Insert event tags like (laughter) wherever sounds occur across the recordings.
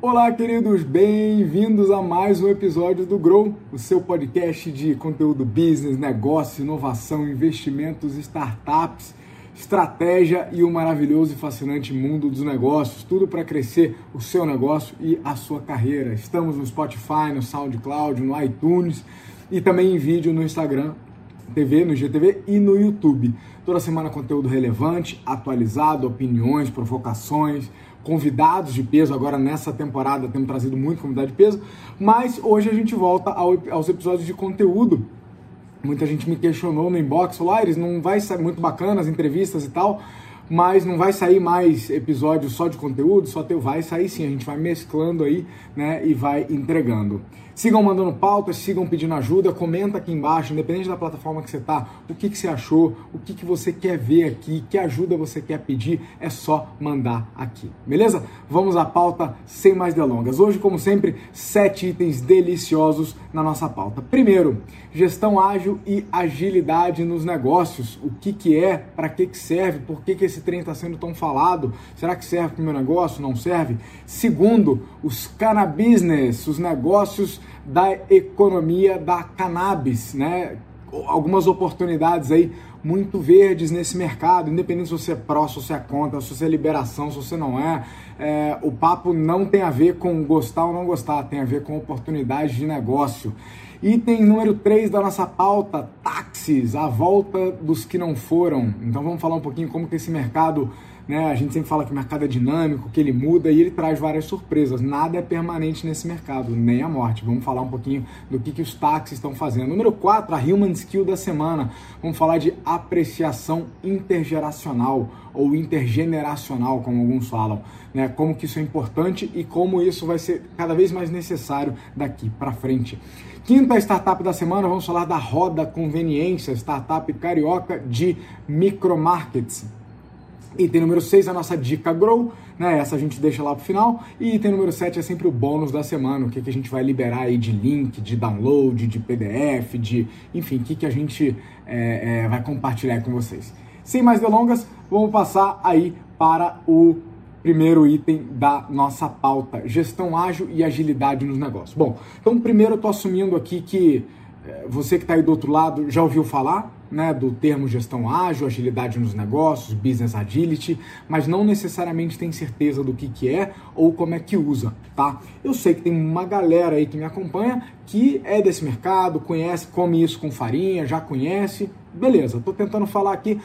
Olá, queridos, bem-vindos a mais um episódio do Grow, o seu podcast de conteúdo business, negócio, inovação, investimentos, startups, estratégia e o maravilhoso e fascinante mundo dos negócios. Tudo para crescer o seu negócio e a sua carreira. Estamos no Spotify, no SoundCloud, no iTunes e também em vídeo no Instagram TV, no GTV e no YouTube. Toda semana conteúdo relevante, atualizado, opiniões, provocações, convidados de peso. Agora nessa temporada temos trazido muito convidado de peso, mas hoje a gente volta ao, aos episódios de conteúdo. Muita gente me questionou no inbox, falou, ah, eles não vai ser muito bacana as entrevistas e tal, mas não vai sair mais episódios só de conteúdo, só teu vai sair sim, a gente vai mesclando aí, né, e vai entregando. Sigam mandando pautas, sigam pedindo ajuda, comenta aqui embaixo, independente da plataforma que você está, o que, que você achou, o que, que você quer ver aqui, que ajuda você quer pedir, é só mandar aqui, beleza? Vamos à pauta sem mais delongas. Hoje, como sempre, sete itens deliciosos na nossa pauta. Primeiro, gestão ágil e agilidade nos negócios. O que, que é, para que, que serve, por que, que esse trem está sendo tão falado, será que serve para o meu negócio, não serve? Segundo, os cannabis, os negócios da economia da cannabis, né? Algumas oportunidades aí muito verdes nesse mercado, independente se você é pró, se você é contra, se você é liberação, se você não é. é. O papo não tem a ver com gostar ou não gostar, tem a ver com oportunidade de negócio. Item número 3 da nossa pauta, táxis, a volta dos que não foram. Então vamos falar um pouquinho como que esse mercado né? A gente sempre fala que o mercado é dinâmico, que ele muda e ele traz várias surpresas. Nada é permanente nesse mercado, nem a morte. Vamos falar um pouquinho do que, que os táxis estão fazendo. Número 4, a Human Skill da semana. Vamos falar de apreciação intergeracional ou intergeneracional, como alguns falam. Né? Como que isso é importante e como isso vai ser cada vez mais necessário daqui para frente. Quinta startup da semana, vamos falar da Roda Conveniência, startup carioca de micromarkets. Item número 6, a nossa dica Grow, né? Essa a gente deixa lá pro final. E item número 7 é sempre o bônus da semana, o que, que a gente vai liberar aí de link, de download, de PDF, de enfim, o que, que a gente é, é, vai compartilhar com vocês. Sem mais delongas, vamos passar aí para o primeiro item da nossa pauta: gestão ágil e agilidade nos negócios. Bom, então primeiro eu estou assumindo aqui que é, você que está aí do outro lado já ouviu falar né, do termo gestão ágil, agilidade nos negócios, business agility, mas não necessariamente tem certeza do que, que é ou como é que usa, tá? Eu sei que tem uma galera aí que me acompanha que é desse mercado, conhece, come isso com farinha, já conhece, beleza, estou tentando falar aqui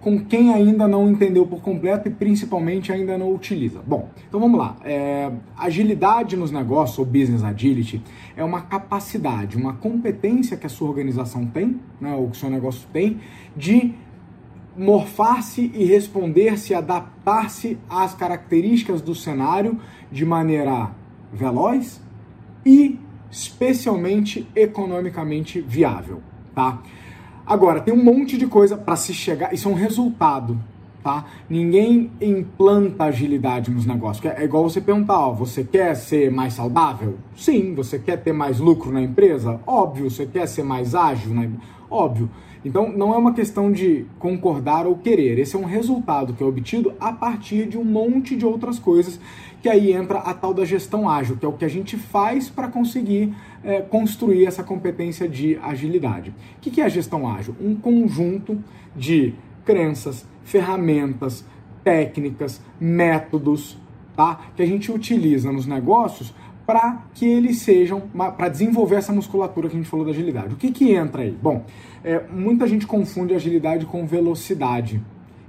com quem ainda não entendeu por completo e principalmente ainda não utiliza. Bom, então vamos lá. É, agilidade nos negócios, ou business agility, é uma capacidade, uma competência que a sua organização tem, né, ou que o seu negócio tem, de morfar-se e responder-se, adaptar-se às características do cenário de maneira veloz e especialmente economicamente viável, tá? Agora, tem um monte de coisa para se chegar, isso é um resultado, tá? Ninguém implanta agilidade nos negócios. É igual você perguntar, ó, você quer ser mais saudável? Sim. Você quer ter mais lucro na empresa? Óbvio. Você quer ser mais ágil? Na... Óbvio. Então, não é uma questão de concordar ou querer. Esse é um resultado que é obtido a partir de um monte de outras coisas que aí entra a tal da gestão ágil, que é o que a gente faz para conseguir é, construir essa competência de agilidade. O que é a gestão ágil? Um conjunto de crenças, ferramentas, técnicas, métodos, tá? Que a gente utiliza nos negócios para que eles sejam, para desenvolver essa musculatura que a gente falou da agilidade. O que, que entra aí? Bom, é, muita gente confunde agilidade com velocidade.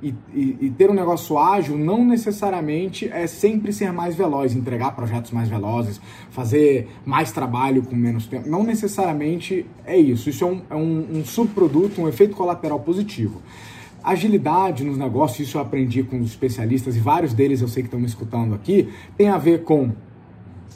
E, e, e, ter um negócio ágil não necessariamente é sempre ser mais veloz, entregar projetos mais velozes, fazer mais trabalho com menos tempo. Não necessariamente é isso. Isso é um, é um, um subproduto, um efeito colateral positivo. Agilidade nos negócios, isso eu aprendi com os especialistas e vários deles eu sei que estão me escutando aqui, tem a ver com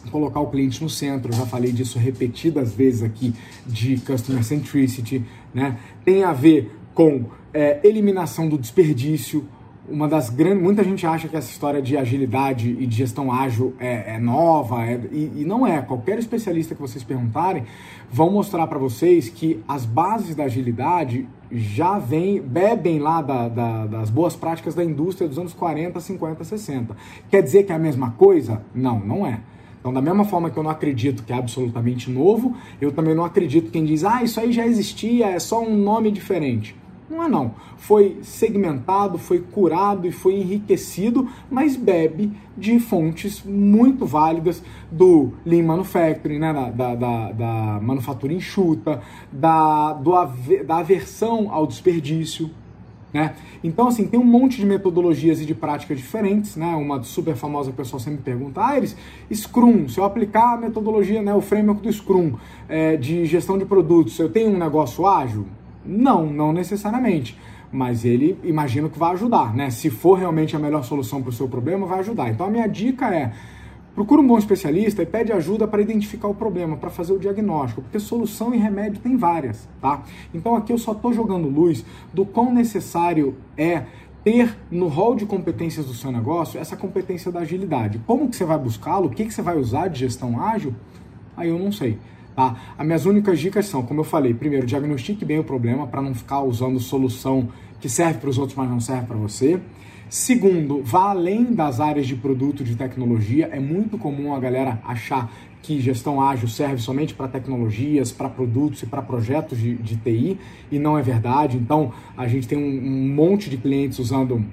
colocar o cliente no centro, eu já falei disso repetidas vezes aqui, de Customer Centricity, né? tem a ver com é, eliminação do desperdício. uma das grandes. Muita gente acha que essa história de agilidade e de gestão ágil é, é nova, é, e, e, não é. Qualquer especialista que vocês perguntarem vão mostrar para vocês que as bases da agilidade já vem, bebem lá da, da, das boas práticas da indústria dos anos 40, 50, 60. Quer dizer que é a mesma coisa? Não, não é. Então, da mesma forma que eu não acredito que é absolutamente novo, eu também não acredito quem diz, ah, isso aí já existia, é só um nome diferente. Não é não. Foi segmentado, foi curado e foi enriquecido, mas bebe de fontes muito válidas do Lean Manufacturing, né? da, da, da, da manufatura enxuta, da, do, da aversão ao desperdício, né? Então, assim, tem um monte de metodologias e de práticas diferentes, né? Uma super famosa pessoal sempre pergunta, ah, Scrum, se eu aplicar a metodologia, né, o framework do Scrum é, de gestão de produtos, eu tenho um negócio ágil? Não, não necessariamente. Mas ele imagino que vai ajudar, né? Se for realmente a melhor solução para o seu problema, vai ajudar. Então a minha dica é procura um bom especialista e pede ajuda para identificar o problema, para fazer o diagnóstico, porque solução e remédio tem várias, tá? Então aqui eu só estou jogando luz do quão necessário é ter no rol de competências do seu negócio essa competência da agilidade. Como que você vai buscá-lo? O que, que você vai usar de gestão ágil? Aí eu não sei. Tá? As minhas únicas dicas são, como eu falei, primeiro, diagnostique bem o problema para não ficar usando solução que serve para os outros, mas não serve para você. Segundo, vá além das áreas de produto de tecnologia. É muito comum a galera achar que gestão ágil serve somente para tecnologias, para produtos e para projetos de, de, TI, e não é verdade. Então, a gente tem um, um monte de clientes usando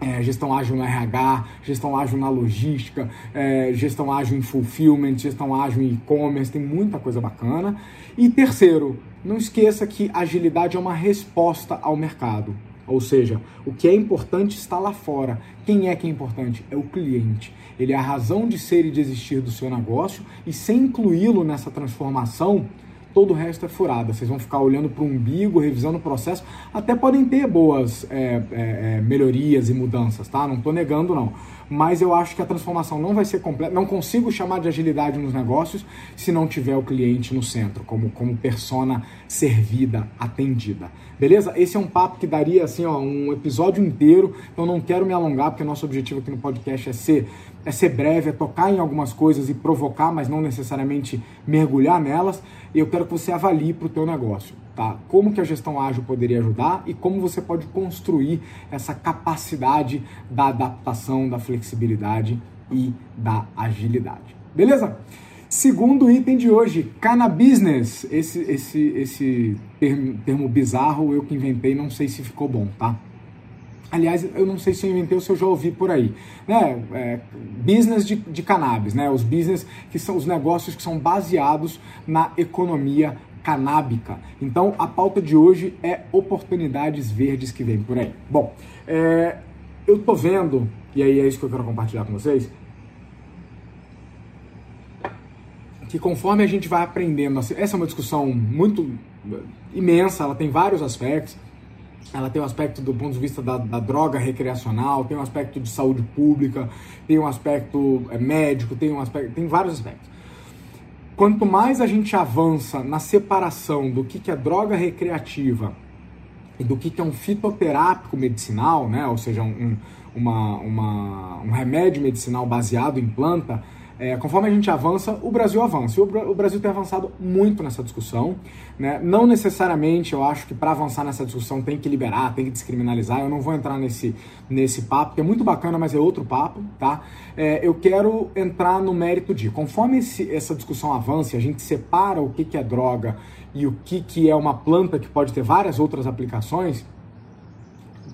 é, gestão ágil no RH, gestão ágil na logística, é, gestão ágil em fulfillment, gestão ágil em e-commerce, tem muita coisa bacana. E terceiro, não esqueça que agilidade é uma resposta ao mercado. Ou seja, o que é importante está lá fora. Quem é que é importante? É o cliente. Ele é a razão de ser e de existir do seu negócio e sem incluí-lo nessa transformação, todo o resto é furada. Vocês vão ficar olhando para o umbigo, revisando o processo. Até podem ter boas é, é, é melhorias e mudanças, tá? Não estou negando, não. Mas eu acho que a transformação não vai ser completa. Não consigo chamar de agilidade nos negócios se não tiver o cliente no centro, como, como persona servida, atendida. Beleza? Esse é um papo que daria assim, ó, um episódio inteiro. Então não quero me alongar, porque nosso objetivo aqui no podcast é ser é ser breve, é tocar em algumas coisas e provocar, mas não necessariamente mergulhar nelas. E eu quero que você avalie para o teu negócio, tá? Como que a gestão ágil poderia ajudar e como você pode construir essa capacidade da adaptação, da flexibilidade e da agilidade. Beleza? Segundo item de hoje, cannabis. Esse, esse, esse termo, termo bizarro eu que inventei, não sei se ficou bom, tá? Aliás, eu não sei se eu inventei ou se eu já ouvi por aí. Né? É, business de, de cannabis, né? Os business que são os negócios que são baseados na economia canábica. Então, a pauta de hoje é oportunidades verdes que vem por aí. Bom, é, eu tô vendo, e aí é isso que eu quero compartilhar com vocês, que conforme a gente vai aprendendo, essa é uma discussão muito imensa, ela tem vários aspectos, ela tem um aspecto do ponto de vista da, da, droga recreacional, tem um aspecto de saúde pública, tem um aspecto é, médico, tem um aspecto, tem vários aspectos. Quanto mais a gente avança na separação do que, que é droga recreativa e do que, que é um fitoterápico medicinal, né? ou seja, um, uma, uma, um remédio medicinal baseado em planta, é, conforme a gente avança, o Brasil avança. E o, Brasil tem avançado muito nessa discussão. Né? Não necessariamente eu acho que para avançar nessa discussão tem que liberar, tem que descriminalizar. Eu não vou entrar nesse, nesse papo, que é muito bacana, mas é outro papo. Tá? É, eu quero entrar no mérito de, conforme esse, essa discussão avança, a gente separa o que, que é droga e o que, que é uma planta que pode ter várias outras aplicações,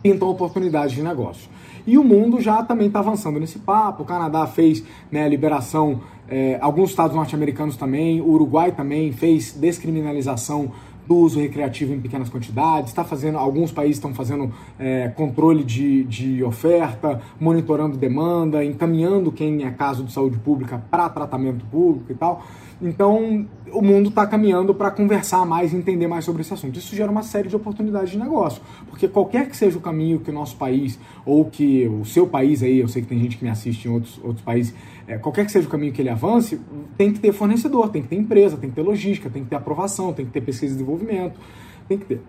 pintam oportunidades de negócio. E o mundo já também está avançando nesse papo. O Canadá fez né, liberação, é, alguns estados norte-americanos também, o Uruguai também fez descriminalização do uso recreativo em pequenas quantidades, está fazendo, alguns países estão fazendo é, controle de, de oferta, monitorando demanda, encaminhando quem é caso de saúde pública para tratamento público e tal. Então, o mundo está caminhando para conversar mais entender mais sobre esse assunto. Isso gera uma série de oportunidades de negócio, porque qualquer que seja o caminho que o nosso país, ou que o seu país aí, eu sei que tem gente que me assiste em outros, outros países, é, qualquer que seja o caminho que ele avance, tem que ter fornecedor, tem que ter empresa, tem que ter logística, tem que ter aprovação, tem que ter pesquisa e desenvolvimento, tem que ter.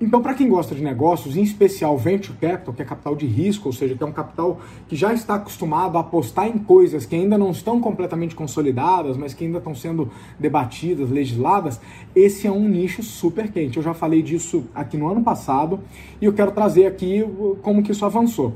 Então, para quem gosta de negócios, em especial venture capital, que é capital de risco, ou seja, que é um capital que já está acostumado a apostar em coisas que ainda não estão completamente consolidadas, mas que ainda estão sendo debatidas, legisladas, esse é um nicho super quente. Eu já falei disso aqui no ano passado e eu quero trazer aqui como que isso avançou.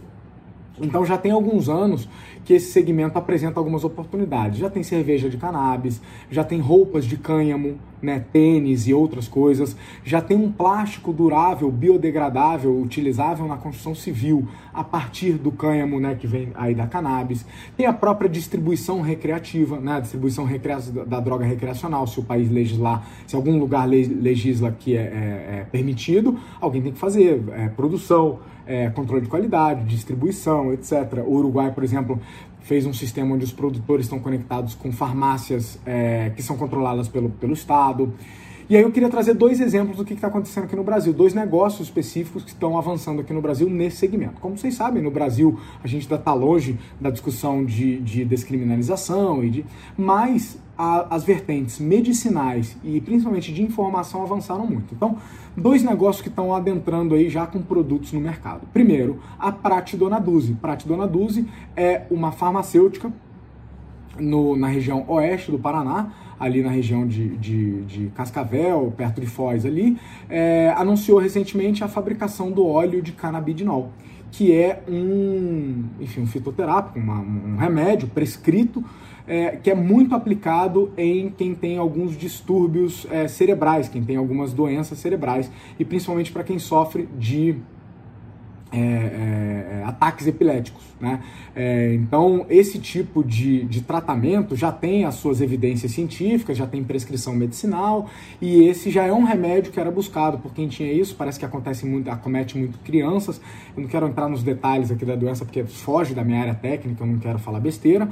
Então já tem alguns anos que esse segmento apresenta algumas oportunidades. Já tem cerveja de cannabis, já tem roupas de cânhamo, né, tênis e outras coisas, já tem um plástico durável, biodegradável, utilizável na construção civil a partir do cânhamo, né, que vem aí da cannabis. Tem a própria distribuição recreativa, né, a distribuição da droga recreacional, se o país legislar, se algum lugar legisla que é, é, é permitido, alguém tem que fazer é, produção, é, controle de qualidade, distribuição, etc. O Uruguai, por exemplo, fez um sistema onde os produtores estão conectados com farmácias é, que são controladas pelo, pelo Estado. E aí eu queria trazer dois exemplos do que está acontecendo aqui no Brasil, dois negócios específicos que estão avançando aqui no Brasil nesse segmento. Como vocês sabem, no Brasil a gente ainda está longe da discussão de, de descriminalização, e de, mas a, as vertentes medicinais e principalmente de informação avançaram muito. Então, dois negócios que estão adentrando aí já com produtos no mercado. Primeiro, a Prate Dona Duzi. Prate Dona Duzi é uma farmacêutica no, na região oeste do Paraná, ali na região de, de, de Cascavel, perto de Foz ali, é, anunciou recentemente a fabricação do óleo de canabidinol, que é um, enfim, um fitoterápico, uma, um remédio prescrito é, que é muito aplicado em quem tem alguns distúrbios é, cerebrais, quem tem algumas doenças cerebrais, e principalmente para quem sofre de é, é, é, ataques epiléticos. Né? É, então, esse tipo de, de tratamento já tem as suas evidências científicas, já tem prescrição medicinal, e esse já é um remédio que era buscado por quem tinha isso. Parece que acontece muito, acomete muito crianças. Eu não quero entrar nos detalhes aqui da doença porque foge da minha área técnica, eu não quero falar besteira,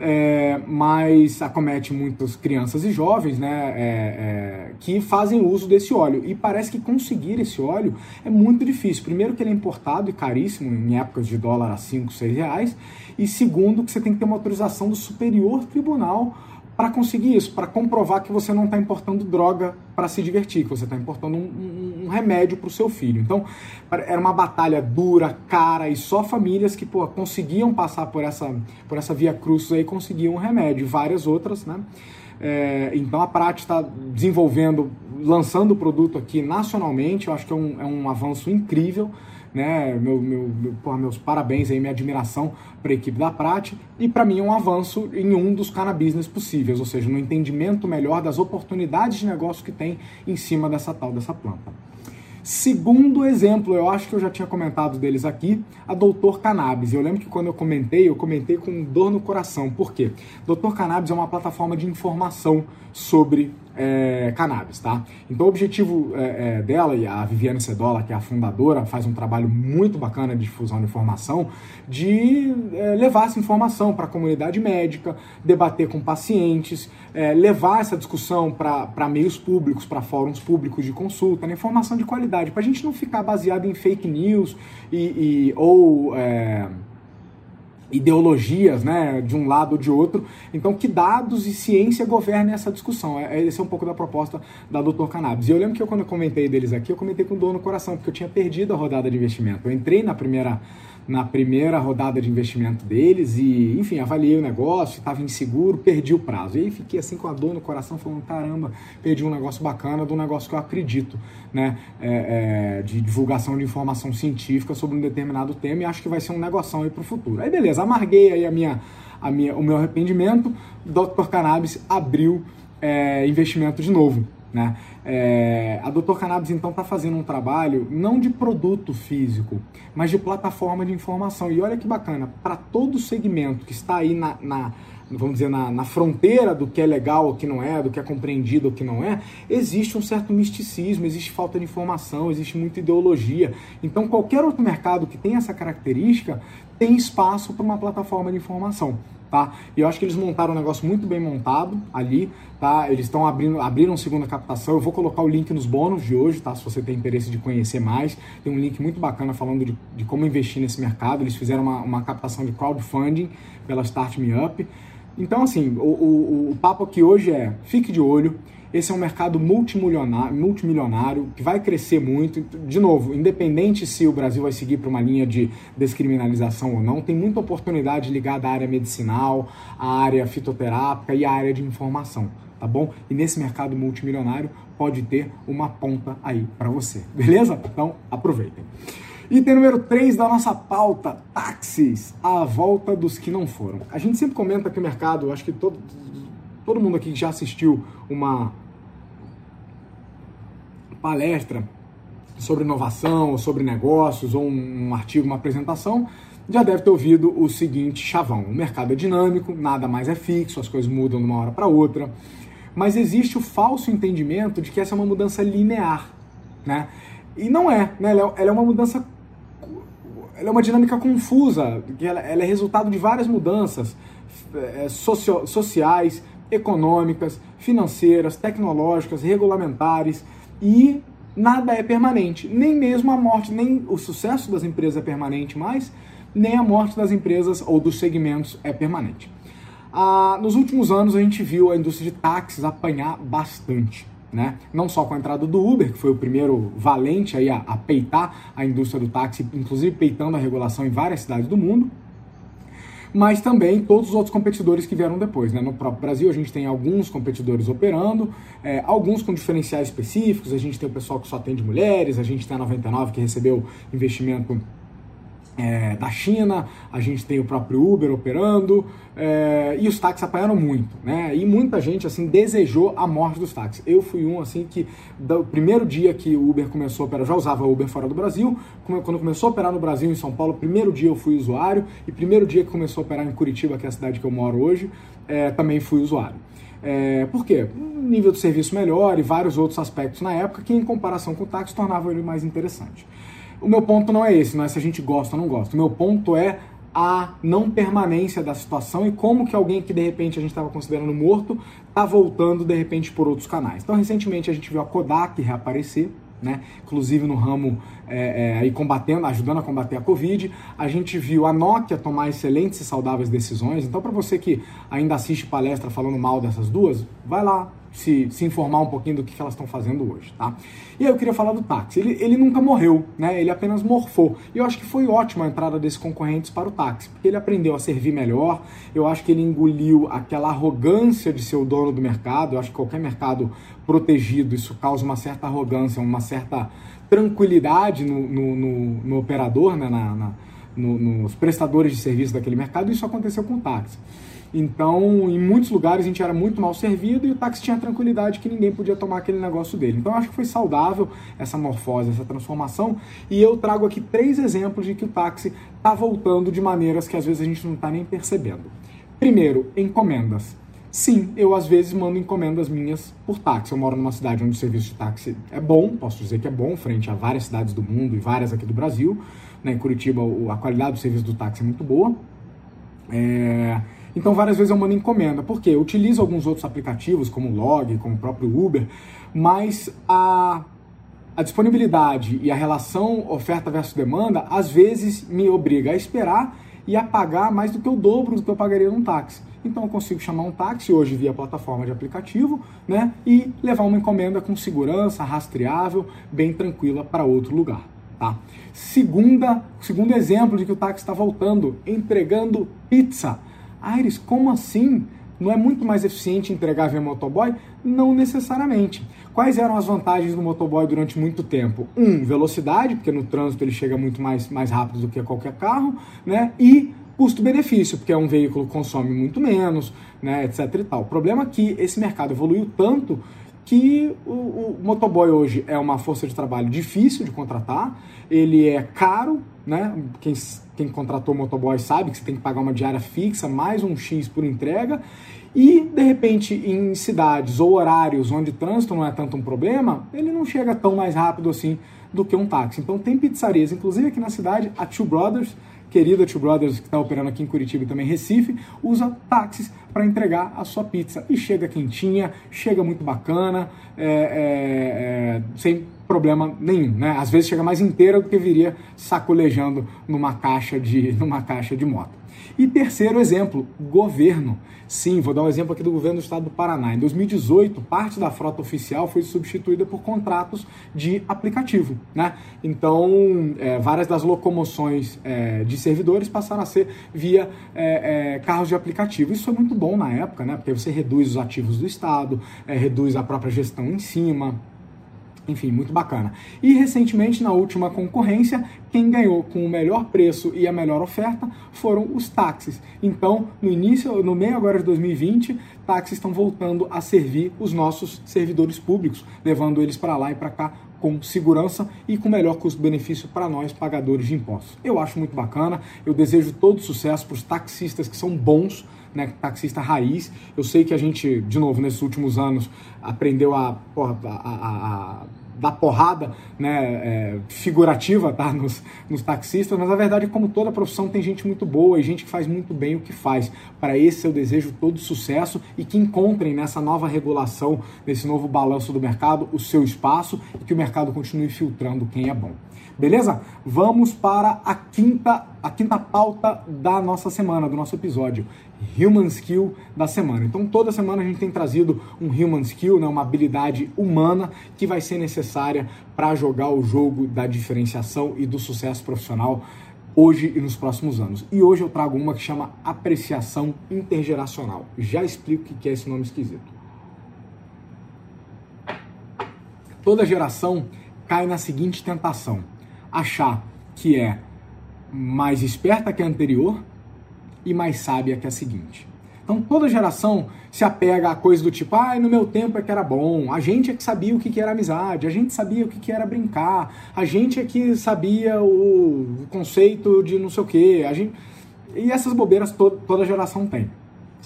é, mas acomete muitas crianças e jovens né, é, é, que fazem uso desse óleo. E parece que conseguir esse óleo é muito difícil. Primeiro, que ele é importado e caríssimo, em épocas de dólar a 5, 6 reais. E segundo, que você tem que ter uma autorização do Superior Tribunal para conseguir isso, para comprovar que você não está importando droga para se divertir, que você está importando um, um, um remédio para o seu filho. Então, era uma batalha dura, cara, e só famílias que pô, conseguiam passar por essa, por essa via cruz aí conseguiam um remédio, várias outras, né? É, então a Prat está desenvolvendo, lançando o produto aqui nacionalmente, eu acho que é um, é um avanço incrível né? Meu, meu, meu porra, meus parabéns aí, minha admiração para a equipe da Prat e para mim é um avanço em um dos cannabis possíveis, ou seja, no entendimento melhor das oportunidades de negócio que tem em cima dessa tal dessa planta. Segundo exemplo, eu acho que eu já tinha comentado deles aqui, a Doutor Cannabis. Eu lembro que quando eu comentei, eu comentei com dor no coração. Por quê? Doutor Cannabis é uma plataforma de informação sobre é, cannabis, tá? Então o objetivo é, é, dela, e a Viviane Cedola, que é a fundadora, faz um trabalho muito bacana de difusão de informação, de é, levar essa informação para a comunidade médica, debater com pacientes, é, levar essa discussão para meios públicos, para fóruns públicos de consulta, né? informação de qualidade, para a gente não ficar baseado em fake news e, e ou é, ideologias, né, de um lado ou de outro. Então, que dados e ciência governem essa discussão? É, é, esse é um pouco da proposta da Doutor Cannabis. E eu lembro que eu, quando eu comentei deles aqui, eu comentei com dor no coração, porque eu tinha perdido a rodada de investimento. Eu entrei na primeira na primeira rodada de investimento deles e, enfim, avaliei o negócio, estava inseguro, perdi o prazo. E aí fiquei assim com a dor no coração, falando, caramba, perdi um negócio bacana, de um negócio que eu acredito, né, é, é, de divulgação de informação científica sobre um determinado tema e acho que vai ser um negoção aí para o futuro. Aí beleza, amarguei aí a minha, a minha, o meu arrependimento, Dr. Cannabis abriu é, investimento de novo. Né? É, a Doutor Cannabis então está fazendo um trabalho não de produto físico, mas de plataforma de informação. E olha que bacana, para todo segmento que está aí na, na vamos dizer, na, na, fronteira do que é legal ou que não é, do que é compreendido ou que não é, existe um certo misticismo, existe falta de informação, existe muita ideologia. Então, qualquer outro mercado que tem essa característica tem espaço para uma plataforma de informação tá? E eu acho que eles montaram um negócio muito bem montado ali, tá? Eles estão abrindo, abriram segunda captação. Eu vou colocar o link nos bônus de hoje, tá? Se você tem interesse de conhecer mais, tem um link muito bacana falando de, de como investir nesse mercado. Eles fizeram uma, uma captação de crowdfunding pela Start Me Up. Então, assim, o, o, o papo aqui hoje é fique de olho. Esse é um mercado multimilionário, multimilionário que vai crescer muito. De novo, independente se o Brasil vai seguir para uma linha de descriminalização ou não, tem muita oportunidade ligada à área medicinal, à área fitoterápica e à área de informação, tá bom? E nesse mercado multimilionário pode ter uma ponta aí para você, (laughs) beleza? Então aproveitem. Item número 3 da nossa pauta, táxis, a volta dos que não foram. A gente sempre comenta que o mercado, acho que todo, todo mundo aqui que já assistiu uma palestra sobre inovação, sobre negócios, ou um, um artigo, uma apresentação, já deve ter ouvido o seguinte chavão: o mercado é dinâmico, nada mais é fixo, as coisas mudam de uma hora para outra. Mas existe o falso entendimento de que essa é uma mudança linear, né? E não é, né? Ela é, ela é uma mudança ela é uma dinâmica confusa, que ela, ela é resultado de várias mudanças é, socio, sociais, econômicas, financeiras, tecnológicas, regulamentares e nada é permanente. Nem mesmo a morte, nem o sucesso das empresas é permanente mais, nem a morte das empresas ou dos segmentos é permanente. Ah, nos últimos anos a gente viu a indústria de táxis apanhar bastante. Né? Não só com a entrada do Uber, que foi o primeiro valente aí a, a peitar a indústria do táxi, inclusive peitando a regulação em várias cidades do mundo, mas também todos os outros competidores que vieram depois. Né? No próprio Brasil, a gente tem alguns competidores operando, é, alguns com diferenciais específicos. A gente tem o pessoal que só atende mulheres, a gente tem a 99 que recebeu investimento é, da China, a gente tem o próprio Uber operando, é, e os táxis apanharam muito, né? E muita gente, assim, desejou a morte dos táxis. Eu fui um, assim, que do primeiro dia que o Uber começou a operar, já usava Uber fora do Brasil, quando começou a operar no Brasil, em São Paulo, primeiro dia eu fui usuário, e primeiro dia que começou a operar em Curitiba, que é a cidade que eu moro hoje, é, também fui usuário. É, por quê? Nível de serviço melhor e vários outros aspectos na época que, em comparação com o táxi, tornavam ele mais interessante. O meu ponto não é esse, não é se a gente gosta ou não gosta. O meu ponto é a não permanência da situação e como que alguém que de repente a gente estava considerando morto está voltando de repente por outros canais. Então, recentemente a gente viu a Kodak reaparecer, né? Inclusive no ramo é, é, combatendo, ajudando a combater a Covid. A gente viu a Nokia tomar excelentes e saudáveis decisões. Então, para você que ainda assiste palestra falando mal dessas duas, vai lá, se, se informar um pouquinho do que, que elas estão fazendo hoje, tá? E aí eu queria falar do táxi. Ele, ele nunca morreu, né? Ele apenas morfou. E eu acho que foi ótima a entrada desses concorrentes para o táxi, porque ele aprendeu a servir melhor. Eu acho que ele engoliu aquela arrogância de ser o dono do mercado. Eu acho que qualquer mercado protegido, isso causa uma certa arrogância, uma certa tranquilidade no, no, no, no operador, né? Na, na, no, nos prestadores de serviço daquele mercado. E isso aconteceu com o táxi. Então, em muitos lugares a gente era muito mal servido e o táxi tinha tranquilidade que ninguém podia tomar aquele negócio dele. Então, acho que foi saudável essa morfose, essa transformação. E eu trago aqui três exemplos de que o táxi está voltando de maneiras que às vezes a gente não está nem percebendo. Primeiro, encomendas. Sim, eu às vezes mando encomendas minhas por táxi. Eu moro numa cidade onde o serviço de táxi é bom, posso dizer que é bom, frente a várias cidades do mundo e várias aqui do Brasil. Né? Em Curitiba, a qualidade do serviço do táxi é muito boa. É... Então, várias vezes eu mando encomenda. Por quê? Eu utilizo alguns outros aplicativos, como o Log, como o próprio Uber, mas a, a disponibilidade e a relação oferta versus demanda, às vezes me obriga a esperar e a pagar mais do que o dobro do que eu pagaria num táxi. Então eu consigo chamar um táxi hoje via plataforma de aplicativo, né, e levar uma encomenda com segurança, rastreável, bem tranquila para outro lugar, tá? Segunda, segundo exemplo de que o táxi está voltando, entregando pizza. Aires, como assim? Não é muito mais eficiente entregar via motoboy? Não necessariamente. Quais eram as vantagens do motoboy durante muito tempo? Um, velocidade, porque no trânsito ele chega muito mais, mais rápido do que qualquer carro, né? E custo-benefício, porque é um veículo que consome muito menos, né, etc e tal. O problema é que esse mercado evoluiu tanto que o, o, motoboy hoje é uma força de trabalho difícil de contratar, ele é caro, né? Quem, quem contratou motoboy sabe que você tem que pagar uma diária fixa, mais um X por entrega, e de repente em cidades ou horários onde trânsito não é tanto um problema, ele não chega tão mais rápido assim do que um táxi. Então tem pizzarias, inclusive aqui na cidade, a Two Brothers, querida Two Brothers, que está operando aqui em Curitiba e também Recife, usa táxis para entregar a sua pizza. E chega quentinha, chega muito bacana, é, é, é, sem problema nenhum, né? Às vezes chega mais inteira do que viria sacolejando numa caixa de, (laughs) numa caixa de moto. E terceiro exemplo, governo. Sim, vou dar um exemplo aqui do governo do estado do Paraná. Em 2018, parte da frota oficial foi substituída por contratos de aplicativo. Né? Então, é, várias das locomoções é, de servidores passaram a ser via é, é carros de aplicativo. Isso foi muito bom na época, né? porque você reduz os ativos do estado, é, reduz a própria gestão em cima. Enfim, muito bacana. E recentemente, na última concorrência, quem ganhou com o melhor preço e a melhor oferta foram os táxis. Então, no início, no meio agora de 2020, táxis estão voltando a servir os nossos servidores públicos, levando eles para lá e para cá com segurança e com melhor custo-benefício para nós, pagadores de impostos. Eu acho muito bacana, eu desejo todo sucesso para os taxistas que são bons, né, taxista raiz. Eu sei que a gente, de novo, nesses últimos anos, aprendeu a, porra, a, a, a dar porrada né, é, figurativa tá, (laughs) nos, nos, taxistas, mas a verdade como toda profissão, tem gente muito boa e gente que faz muito bem o que faz. Para esse eu desejo todo sucesso e que encontrem nessa nova regulação, nesse novo balanço do mercado, o seu espaço e que o mercado continue filtrando quem é bom. Beleza? Vamos para a quinta, a quinta pauta da nossa semana, do nosso episódio. Human Skill da semana. Então, toda semana a gente tem trazido um Human Skill, né, uma habilidade humana que vai ser necessária para jogar o jogo da diferenciação e do sucesso profissional hoje e nos próximos anos. E hoje eu trago uma que chama apreciação intergeracional. Já explico o que é esse nome esquisito. Toda geração cai na seguinte tentação: achar que é mais esperta que a anterior e mais sábia que a seguinte. Então toda geração se apega a coisa do tipo, ah, no meu tempo é que era bom, a gente é que sabia o que era amizade, a gente sabia o que era brincar, a gente é que sabia o conceito de não sei o quê, a gente... e essas bobeiras toda, toda geração tem.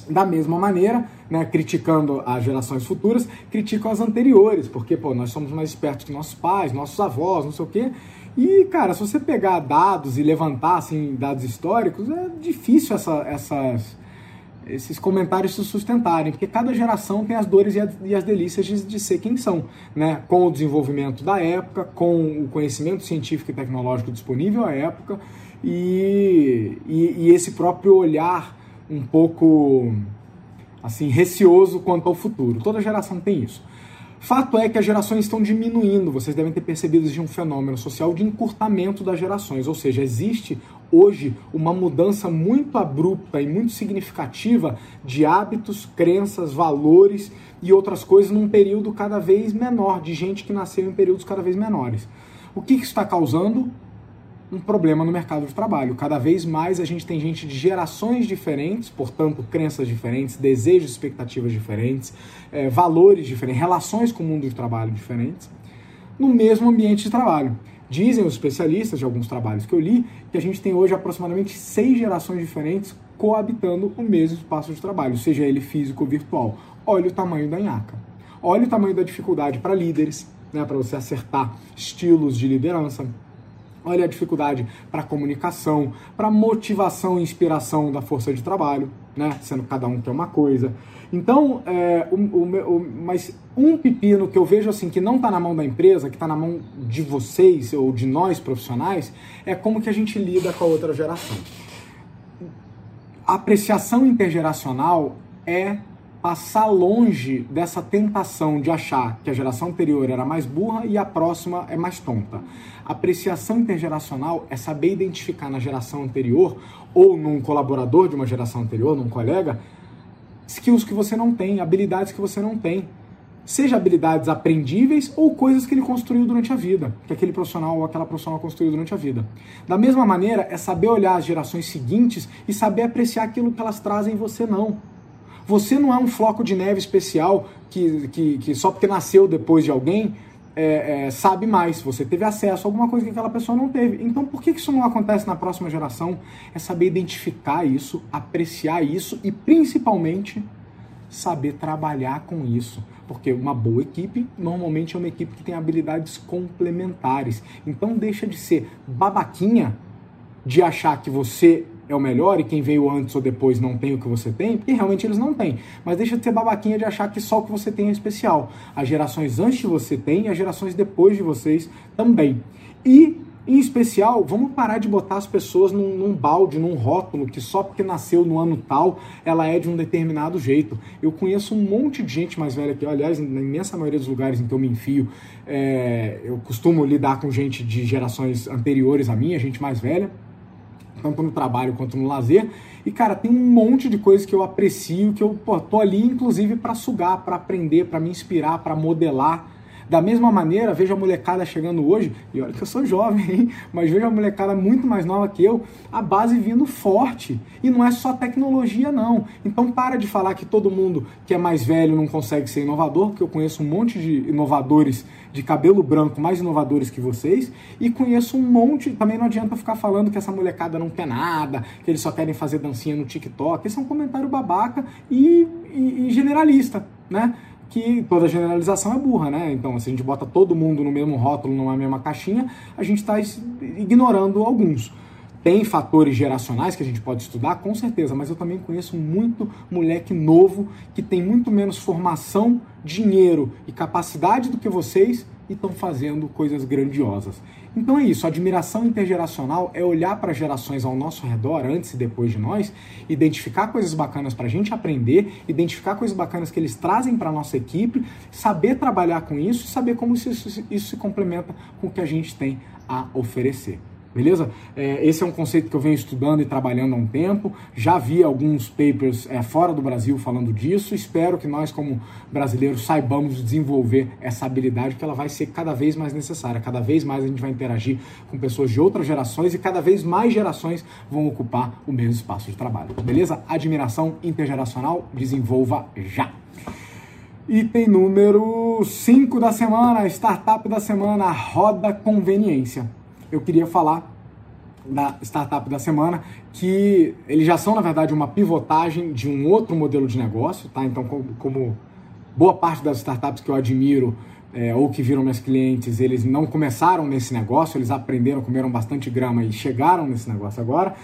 Da mesma maneira, né, criticando as gerações futuras, criticam as anteriores, porque pô, nós somos mais espertos que nossos pais, nossos avós, não sei o quê, e, cara, se você pegar dados e levantar, assim, dados históricos, é difícil essa, essas, esses comentários se sustentarem, porque cada geração tem as dores e, a, e as delícias de, de, ser quem são, né? Com o desenvolvimento da época, com o conhecimento científico e tecnológico disponível à época e, e, e esse próprio olhar um pouco, assim, receoso quanto ao futuro. Toda geração tem isso. Fato é que as gerações estão diminuindo, vocês devem ter percebido de um fenômeno social de encurtamento das gerações, ou seja, existe hoje uma mudança muito abrupta e muito significativa de hábitos, crenças, valores e outras coisas num período cada vez menor, de gente que nasceu em períodos cada vez menores. O que, que está causando? Um problema no mercado de trabalho. Cada vez mais a gente tem gente de gerações diferentes, portanto, crenças diferentes, desejos, expectativas diferentes, é, valores diferentes, relações com o mundo de trabalho diferentes, no mesmo ambiente de trabalho. Dizem os especialistas de alguns trabalhos que eu li que a gente tem hoje aproximadamente seis gerações diferentes coabitando o mesmo espaço de trabalho, seja ele físico ou virtual. Olha o tamanho da nhaca. Olha o tamanho da dificuldade para líderes, né, para você acertar estilos de liderança Olha a dificuldade para comunicação, para motivação e inspiração da força de trabalho, né? Sendo cada um que é uma coisa. Então, é, o, o, o, mas um pepino que eu vejo assim que não está na mão da empresa, que está na mão de vocês ou de nós profissionais, é como que a gente lida com a outra geração. A apreciação intergeracional é passar longe dessa tentação de achar que a geração anterior era mais burra e a próxima é mais tonta. Apreciação intergeracional é saber identificar na geração anterior ou num colaborador de uma geração anterior, num colega, skills que você não tem, habilidades que você não tem. Seja habilidades aprendíveis ou coisas que ele construiu durante a vida, que aquele profissional ou aquela profissional construiu durante a vida. Da mesma maneira, é saber olhar as gerações seguintes e saber apreciar aquilo que elas trazem em você não. Você não é um floco de neve especial que, que, que só porque nasceu depois de alguém é, é, sabe mais. Você teve acesso a alguma coisa que aquela pessoa não teve. Então, por que isso não acontece na próxima geração? É saber identificar isso, apreciar isso e, principalmente, saber trabalhar com isso. Porque uma boa equipe normalmente é uma equipe que tem habilidades complementares. Então, deixa de ser babaquinha de achar que você é o melhor e quem veio antes ou depois não tem o que você tem, porque realmente eles não têm. Mas deixa de ser babaquinha de achar que só o que você tem é especial. As gerações antes de você têm e as gerações depois de vocês também. E em especial, vamos parar de botar as pessoas num, num, balde, num rótulo, que só porque nasceu no ano tal, ela é de um determinado jeito. Eu conheço um monte de gente mais velha que, aliás, na imensa maioria dos lugares em que eu me enfio, é, eu costumo lidar com gente de gerações anteriores à minha, gente mais velha, tanto no trabalho quanto no lazer. E, cara, tem um monte de coisas que eu aprecio, que eu pô, tô ali, inclusive, para sugar, para aprender, para me inspirar, para modelar da mesma maneira, vejo a molecada chegando hoje, e olha que eu sou jovem, hein? mas vejo a molecada muito mais nova que eu, a base vindo forte. E não é só tecnologia, não. Então para de falar que todo mundo que é mais velho não consegue ser inovador, porque eu conheço um monte de inovadores de cabelo branco mais inovadores que vocês, e conheço um monte, também não adianta ficar falando que essa molecada não quer nada, que eles só querem fazer dancinha no TikTok. Esse é um comentário babaca e, e, e generalista, né? Que toda generalização é burra, né? Então, se a gente bota todo mundo no mesmo rótulo, numa mesma caixinha, a gente está ignorando alguns. Tem fatores geracionais que a gente pode estudar, com certeza, mas eu também conheço muito moleque novo que tem muito menos formação, dinheiro e capacidade do que vocês e estão fazendo coisas grandiosas. Então é isso, admiração intergeracional é olhar para gerações ao nosso redor, antes e depois de nós, identificar coisas bacanas para a gente aprender, identificar coisas bacanas que eles trazem para a nossa equipe, saber trabalhar com isso e saber como isso, isso se complementa com o que a gente tem a oferecer. Beleza? É, esse é um conceito que eu venho estudando e trabalhando há um tempo. Já vi alguns papers é, fora do Brasil falando disso. Espero que nós, como brasileiros, saibamos desenvolver essa habilidade, que ela vai ser cada vez mais necessária. Cada vez mais a gente vai interagir com pessoas de outras gerações e cada vez mais gerações vão ocupar o mesmo espaço de trabalho. Beleza? Admiração intergeracional, desenvolva já. Item número 5 da semana, startup da semana, roda conveniência eu queria falar da startup da semana, que eles já são, na verdade, uma pivotagem de um outro modelo de negócio, tá? Então, como, boa parte das startups que eu admiro é, ou que viram meus clientes, eles não começaram nesse negócio, eles aprenderam, comeram bastante grama e chegaram nesse negócio agora.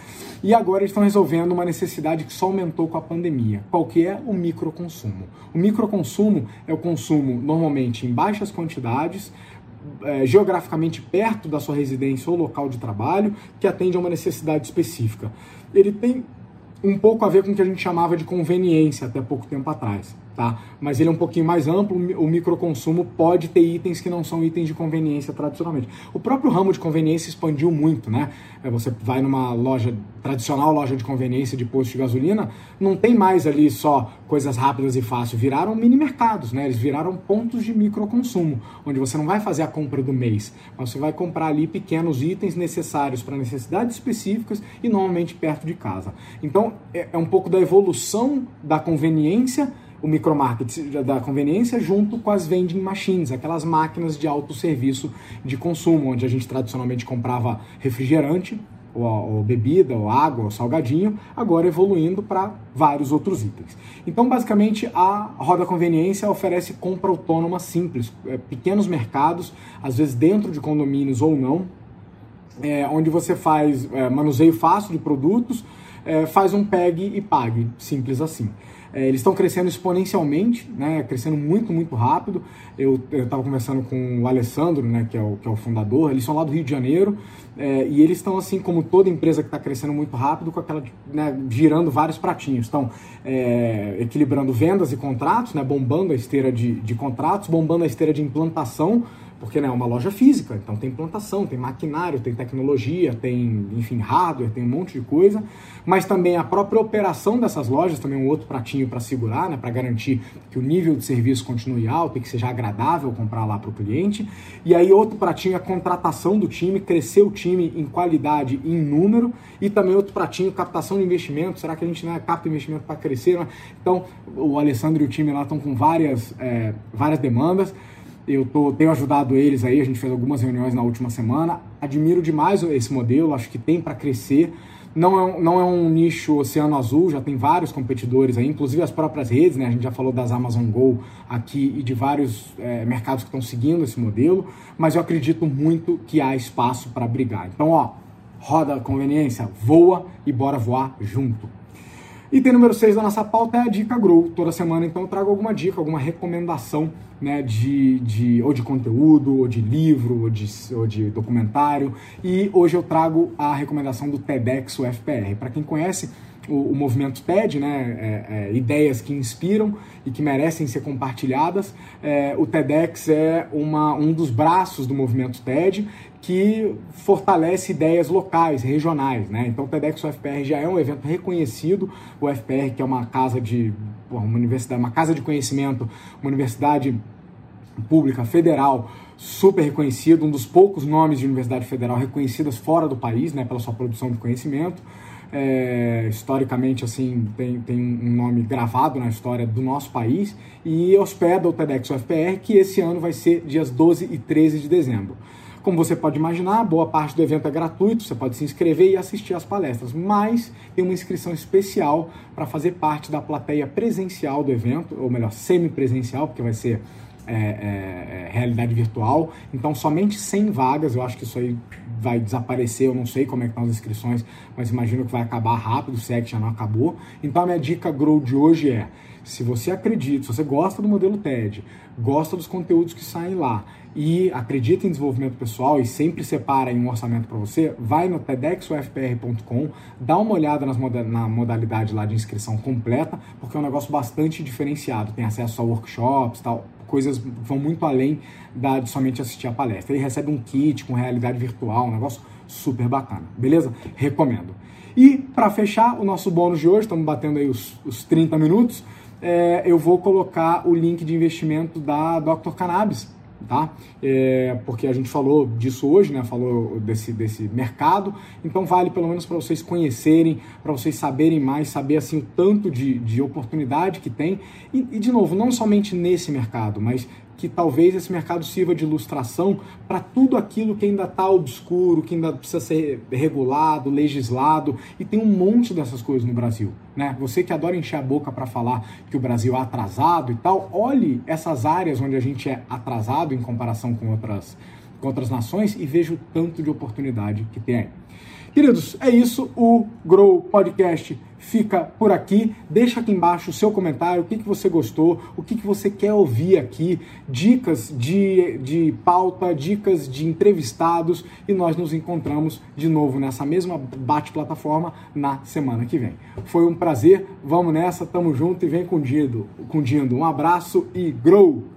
E agora eles estão resolvendo uma necessidade que só aumentou com a pandemia. Qual que é? O microconsumo. O microconsumo é o consumo normalmente em baixas quantidades, é, geograficamente perto da sua residência ou local de trabalho, que atende a uma necessidade específica. Ele tem um pouco a ver com o que a gente chamava de conveniência até pouco tempo atrás tá? Mas ele é um pouquinho mais amplo, o microconsumo pode ter itens que não são itens de conveniência tradicionalmente. O próprio ramo de conveniência expandiu muito, né? É, você vai numa loja tradicional, loja de conveniência de posto de gasolina, não tem mais ali só coisas rápidas e fáceis, viraram mini mercados, né? Eles viraram pontos de microconsumo, onde você não vai fazer a compra do mês, mas você vai comprar ali pequenos itens necessários para necessidades específicas e normalmente perto de casa. Então, é, é um pouco da evolução da conveniência o micromarket da conveniência junto com as vending machines, aquelas máquinas de autosserviço de consumo, onde a gente tradicionalmente comprava refrigerante, ou, ou bebida, ou água, ou salgadinho, agora evoluindo para vários outros itens. Então, basicamente, a Roda Conveniência oferece compra autônoma simples, é, pequenos mercados, às vezes dentro de condomínios ou não, é, onde você faz é, manuseio fácil de produtos, é, faz um PEG e pague, simples assim. É, eles estão crescendo exponencialmente, né, crescendo muito, muito rápido. Eu estava conversando com o Alessandro, né, que, é o, que é o fundador, eles são lá do Rio de Janeiro, é, e eles estão, assim, como toda empresa que está crescendo muito rápido, com aquela, né, girando vários pratinhos. Estão é, equilibrando vendas e contratos, né, bombando a esteira de, de contratos, bombando a esteira de implantação, porque né, é uma loja física, então tem plantação, tem maquinário, tem tecnologia, tem, enfim, hardware, tem um monte de coisa, mas também a própria operação dessas lojas, também um outro pratinho para segurar, né, para garantir que o nível de serviço continue alto e que seja agradável comprar lá para o cliente. E aí outro pratinho é a contratação do time, crescer o time em qualidade e em número, e também outro pratinho, captação de investimento, será que a gente né, capta investimento para crescer? Né? Então o Alessandro e o time lá estão com várias, é, várias demandas, eu tô, tenho ajudado eles aí, a gente fez algumas reuniões na última semana. Admiro demais esse modelo, acho que tem para crescer. Não é, não é um nicho oceano azul, já tem vários competidores aí, inclusive as próprias redes, né? A gente já falou das Amazon Go aqui e de vários é, mercados que estão seguindo esse modelo, mas eu acredito muito que há espaço para brigar. Então, ó, Roda a conveniência, voa e bora voar junto. Item número 6 da nossa pauta é a dica Grow. Toda semana, então, eu trago alguma dica, alguma recomendação né, de, de, ou de conteúdo, ou de livro, ou de, ou de documentário. E hoje eu trago a recomendação do TEDx UFPR. Para quem conhece, o, o, movimento TED, né, é, é, ideias que inspiram e que merecem ser compartilhadas. É, o TEDx é uma, um dos braços do movimento TED que fortalece ideias locais, regionais. Né? Então o TEDx UFPR já é um evento reconhecido, o UFPR que é uma casa de uma universidade, uma casa de conhecimento, uma universidade pública federal super reconhecido, um dos poucos nomes de universidade federal reconhecidas fora do país, né, pela sua produção de conhecimento é, historicamente assim tem, tem um nome gravado na história do nosso país e hospeda o TEDx UFPR, que esse ano vai ser dias 12 e 13 de dezembro. Como você pode imaginar, boa parte do evento é gratuito, você pode se inscrever e assistir às palestras, mas tem uma inscrição especial para fazer parte da plateia presencial do evento, ou melhor, semipresencial, porque vai ser é, é, é realidade virtual. Então, somente 100 vagas, eu acho que isso aí vai desaparecer, eu não sei como é que estão as inscrições, mas imagino que vai acabar rápido, se é que já não acabou. Então a minha dica Grow de hoje é, se você acredita, se você gosta do modelo TED, gosta dos conteúdos que saem lá e acredita em desenvolvimento pessoal e sempre separa um orçamento para você, vai no tedxufpr.com, dá uma olhada moda na modalidade lá de inscrição completa, porque é um negócio bastante diferenciado, tem acesso a workshops, tal, coisas vão muito além da, de somente assistir a palestra. Ele recebe um kit com realidade virtual, um negócio super bacana, beleza? Recomendo. E para fechar o nosso bônus de hoje, estamos batendo aí os, os 30 minutos, é, eu vou colocar o link de investimento da Dr. Cannabis tá? É, porque a gente falou disso hoje, né? Falou desse, desse mercado, então vale pelo menos para vocês conhecerem, para vocês saberem mais, saber assim o tanto de, de oportunidade que tem. E, e, de novo, não somente nesse mercado, mas que talvez esse mercado sirva de ilustração para tudo aquilo que ainda está obscuro, que ainda precisa ser regulado, legislado, e tem um monte dessas coisas no Brasil. Né? Você que adora encher a boca para falar que o Brasil é atrasado e tal, olhe essas áreas onde a gente é atrasado em comparação com outras, com outras nações e veja o tanto de oportunidade que tem aí. Queridos, é isso. O Grow Podcast fica por aqui. Deixa aqui embaixo o seu comentário, o que, que você gostou, o que, que você quer ouvir aqui, dicas de, de pauta, dicas de entrevistados e nós nos encontramos de novo nessa mesma bate-plataforma na semana que vem. Foi um prazer, vamos nessa, tamo junto e vem com. Com Dindo. Um abraço e Grow!